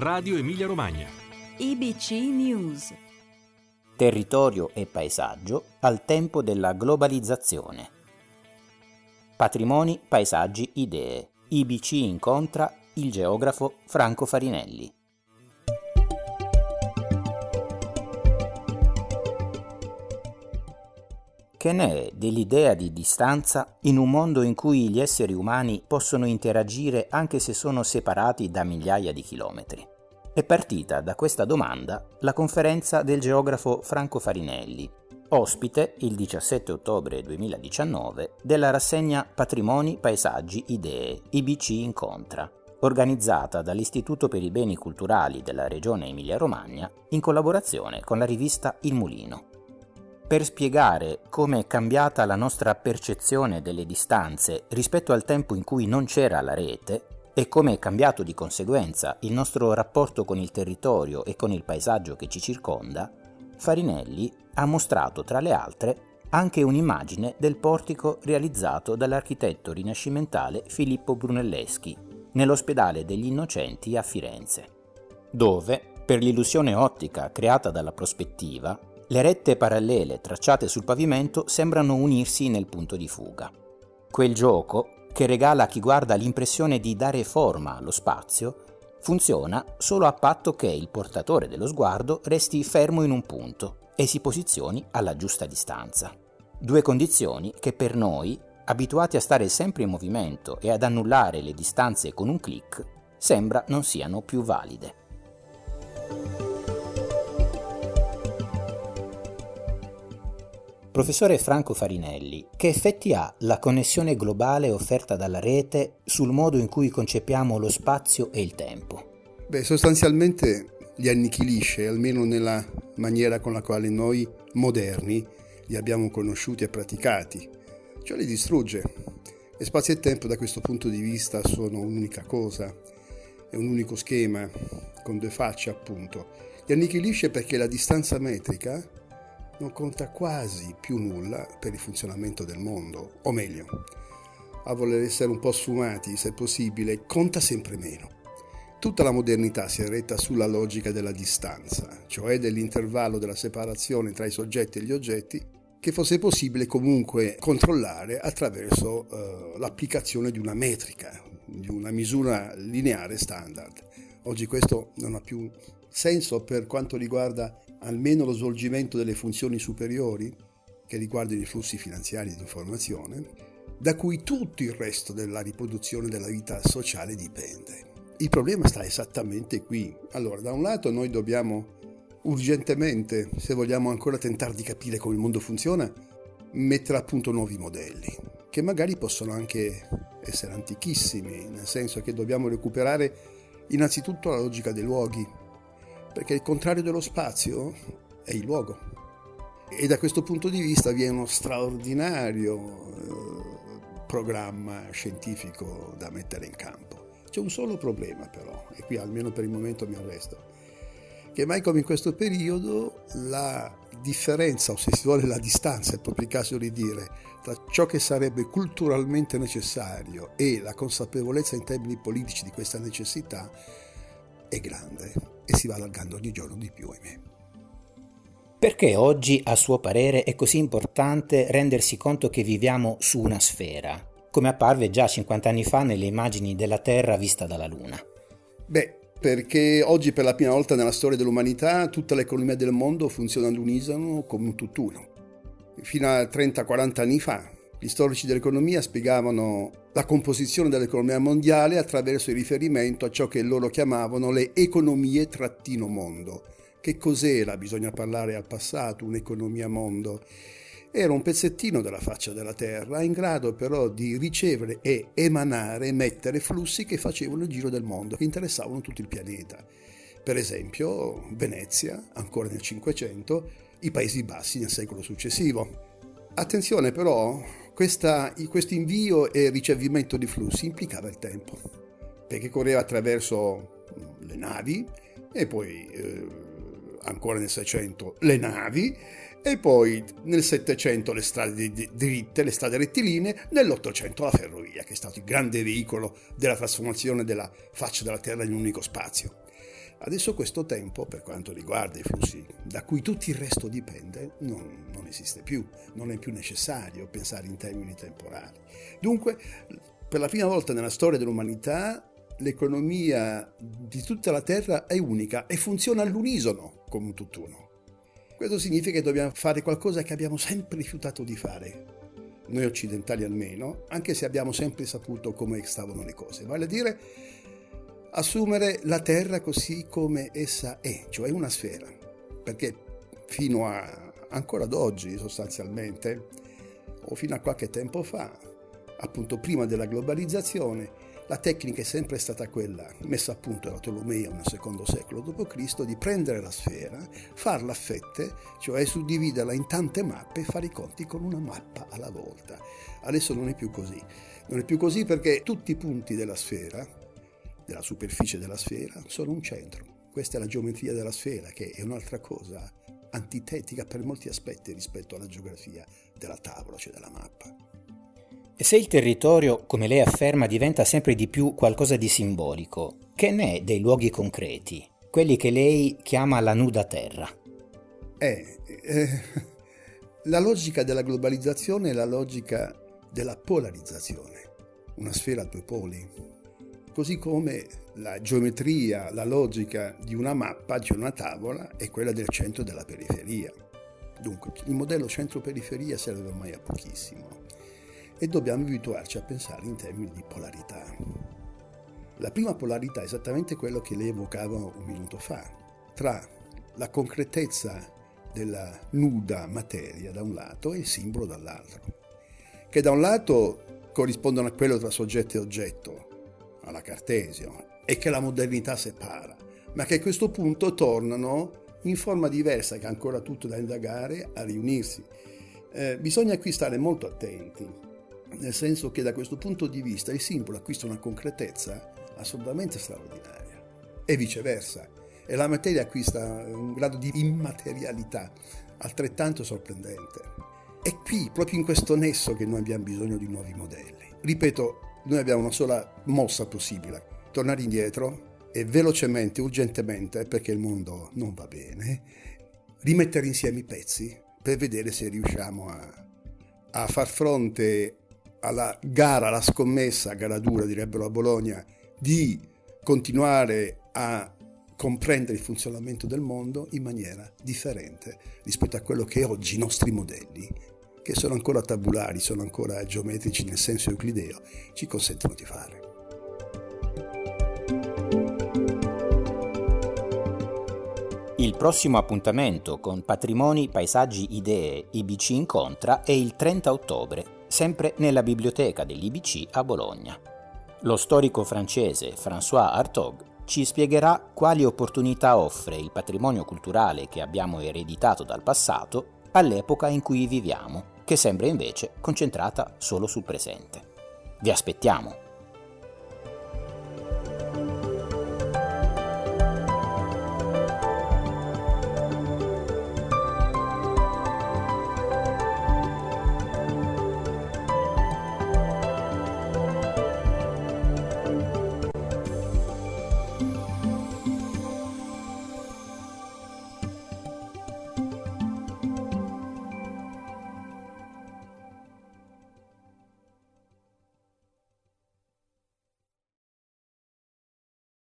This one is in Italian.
Radio Emilia Romagna. IBC News. Territorio e paesaggio al tempo della globalizzazione. Patrimoni, paesaggi, idee. IBC incontra il geografo Franco Farinelli. Che ne è dell'idea di distanza in un mondo in cui gli esseri umani possono interagire anche se sono separati da migliaia di chilometri? È partita da questa domanda la conferenza del geografo Franco Farinelli, ospite il 17 ottobre 2019 della rassegna Patrimoni, Paesaggi, Idee, IBC Incontra, organizzata dall'Istituto per i Beni Culturali della Regione Emilia-Romagna in collaborazione con la rivista Il Mulino. Per spiegare come è cambiata la nostra percezione delle distanze rispetto al tempo in cui non c'era la rete e come è cambiato di conseguenza il nostro rapporto con il territorio e con il paesaggio che ci circonda, Farinelli ha mostrato tra le altre anche un'immagine del portico realizzato dall'architetto rinascimentale Filippo Brunelleschi nell'ospedale degli Innocenti a Firenze, dove, per l'illusione ottica creata dalla prospettiva, le rette parallele tracciate sul pavimento sembrano unirsi nel punto di fuga. Quel gioco, che regala a chi guarda l'impressione di dare forma allo spazio, funziona solo a patto che il portatore dello sguardo resti fermo in un punto e si posizioni alla giusta distanza. Due condizioni che per noi, abituati a stare sempre in movimento e ad annullare le distanze con un clic, sembra non siano più valide. Professore Franco Farinelli, che effetti ha la connessione globale offerta dalla rete sul modo in cui concepiamo lo spazio e il tempo? Beh, sostanzialmente li annichilisce, almeno nella maniera con la quale noi moderni li abbiamo conosciuti e praticati, cioè li distrugge. E spazio e tempo da questo punto di vista sono un'unica cosa, è un unico schema con due facce appunto. Li annichilisce perché la distanza metrica non conta quasi più nulla per il funzionamento del mondo, o meglio, a voler essere un po' sfumati, se possibile, conta sempre meno. Tutta la modernità si è retta sulla logica della distanza, cioè dell'intervallo della separazione tra i soggetti e gli oggetti, che fosse possibile comunque controllare attraverso uh, l'applicazione di una metrica, di una misura lineare standard. Oggi questo non ha più senso per quanto riguarda almeno lo svolgimento delle funzioni superiori che riguardano i flussi finanziari di informazione, da cui tutto il resto della riproduzione della vita sociale dipende. Il problema sta esattamente qui. Allora, da un lato noi dobbiamo urgentemente, se vogliamo ancora tentare di capire come il mondo funziona, mettere a punto nuovi modelli, che magari possono anche essere antichissimi, nel senso che dobbiamo recuperare innanzitutto la logica dei luoghi, perché il contrario dello spazio è il luogo. E da questo punto di vista vi è uno straordinario eh, programma scientifico da mettere in campo. C'è un solo problema però, e qui almeno per il momento mi arresto, che mai come in questo periodo la differenza, o se si vuole la distanza, è proprio il caso di dire, tra ciò che sarebbe culturalmente necessario e la consapevolezza in termini politici di questa necessità è grande e si va allargando ogni giorno di più, ahimè. Perché oggi, a suo parere, è così importante rendersi conto che viviamo su una sfera, come apparve già 50 anni fa nelle immagini della Terra vista dalla Luna? Beh, perché oggi per la prima volta nella storia dell'umanità tutta l'economia del mondo funziona all'unisono come un tutt'uno. Fino a 30-40 anni fa gli storici dell'economia spiegavano la composizione dell'economia mondiale attraverso il riferimento a ciò che loro chiamavano le economie trattino mondo. Che cos'era? Bisogna parlare al passato, un'economia mondo. Era un pezzettino della faccia della Terra, in grado però di ricevere e emanare, emettere flussi che facevano il giro del mondo, che interessavano tutto il pianeta. Per esempio Venezia, ancora nel Cinquecento, i Paesi Bassi nel secolo successivo. Attenzione però, questo invio e ricevimento di flussi implicava il tempo, perché correva attraverso le navi e poi eh, ancora nel 600 le navi e poi nel 700 le strade dritte, le strade rettilinee, nell'800 la ferrovia, che è stato il grande veicolo della trasformazione della faccia della Terra in un unico spazio. Adesso questo tempo, per quanto riguarda i flussi da cui tutto il resto dipende, non, non, esiste più, non è più necessario pensare in termini temporali. Dunque, per la prima volta nella storia dell'umanità, l'economia di tutta la Terra è unica e funziona all'unisono come un tutt'uno. Questo significa che dobbiamo fare qualcosa che abbiamo sempre rifiutato di fare, noi occidentali almeno, anche se abbiamo sempre saputo come stavano le cose, vale a dire assumere la Terra così come essa è, cioè una sfera, perché fino a ancora ad oggi sostanzialmente, o fino a qualche tempo fa, appunto prima della globalizzazione, la tecnica è sempre stata quella, messa a punto da Tolomeo nel secondo secolo d.C., di prendere la sfera, farla a fette, cioè suddividerla in tante mappe e fare i conti con una mappa alla volta. Adesso non è più così. Non è più così perché tutti i punti della sfera, della superficie della sfera, sono un centro. Questa è la geometria della sfera, che è un'altra cosa antitetica per molti aspetti rispetto alla geografia della tavola, cioè della mappa. Se il territorio, come lei afferma, diventa sempre di più qualcosa di simbolico, che ne è dei luoghi concreti, quelli che lei chiama la nuda terra? Eh, eh, la logica della globalizzazione è la logica della polarizzazione, una sfera a due poli. Così come la geometria, la logica di una mappa, di una tavola, è quella del centro e della periferia. Dunque, il modello centro-periferia serve ormai a pochissimo e dobbiamo abituarci a pensare in termini di polarità. La prima polarità è esattamente quello che lei evocava un minuto fa, tra la concretezza della nuda materia da un lato e il simbolo dall'altro, che da un lato corrispondono a quello tra soggetto e oggetto, alla Cartesio, e che la modernità separa, ma che a questo punto tornano in forma diversa, che è ancora tutto da indagare, a riunirsi. Eh, bisogna qui stare molto attenti, nel senso che da questo punto di vista il simbolo acquista una concretezza assolutamente straordinaria e viceversa e la materia acquista un grado di immaterialità altrettanto sorprendente. È qui, proprio in questo nesso, che noi abbiamo bisogno di nuovi modelli. Ripeto, noi abbiamo una sola mossa possibile, tornare indietro e velocemente, urgentemente, perché il mondo non va bene, rimettere insieme i pezzi per vedere se riusciamo a, a far fronte alla gara, alla scommessa, gara dura direbbero a Bologna, di continuare a comprendere il funzionamento del mondo in maniera differente rispetto a quello che oggi i nostri modelli, che sono ancora tabulari, sono ancora geometrici nel senso euclideo, ci consentono di fare. Il prossimo appuntamento con Patrimoni, Paesaggi, Idee IBC Incontra è il 30 ottobre sempre nella biblioteca dell'IBC a Bologna. Lo storico francese François Hartog ci spiegherà quali opportunità offre il patrimonio culturale che abbiamo ereditato dal passato all'epoca in cui viviamo, che sembra invece concentrata solo sul presente. Vi aspettiamo!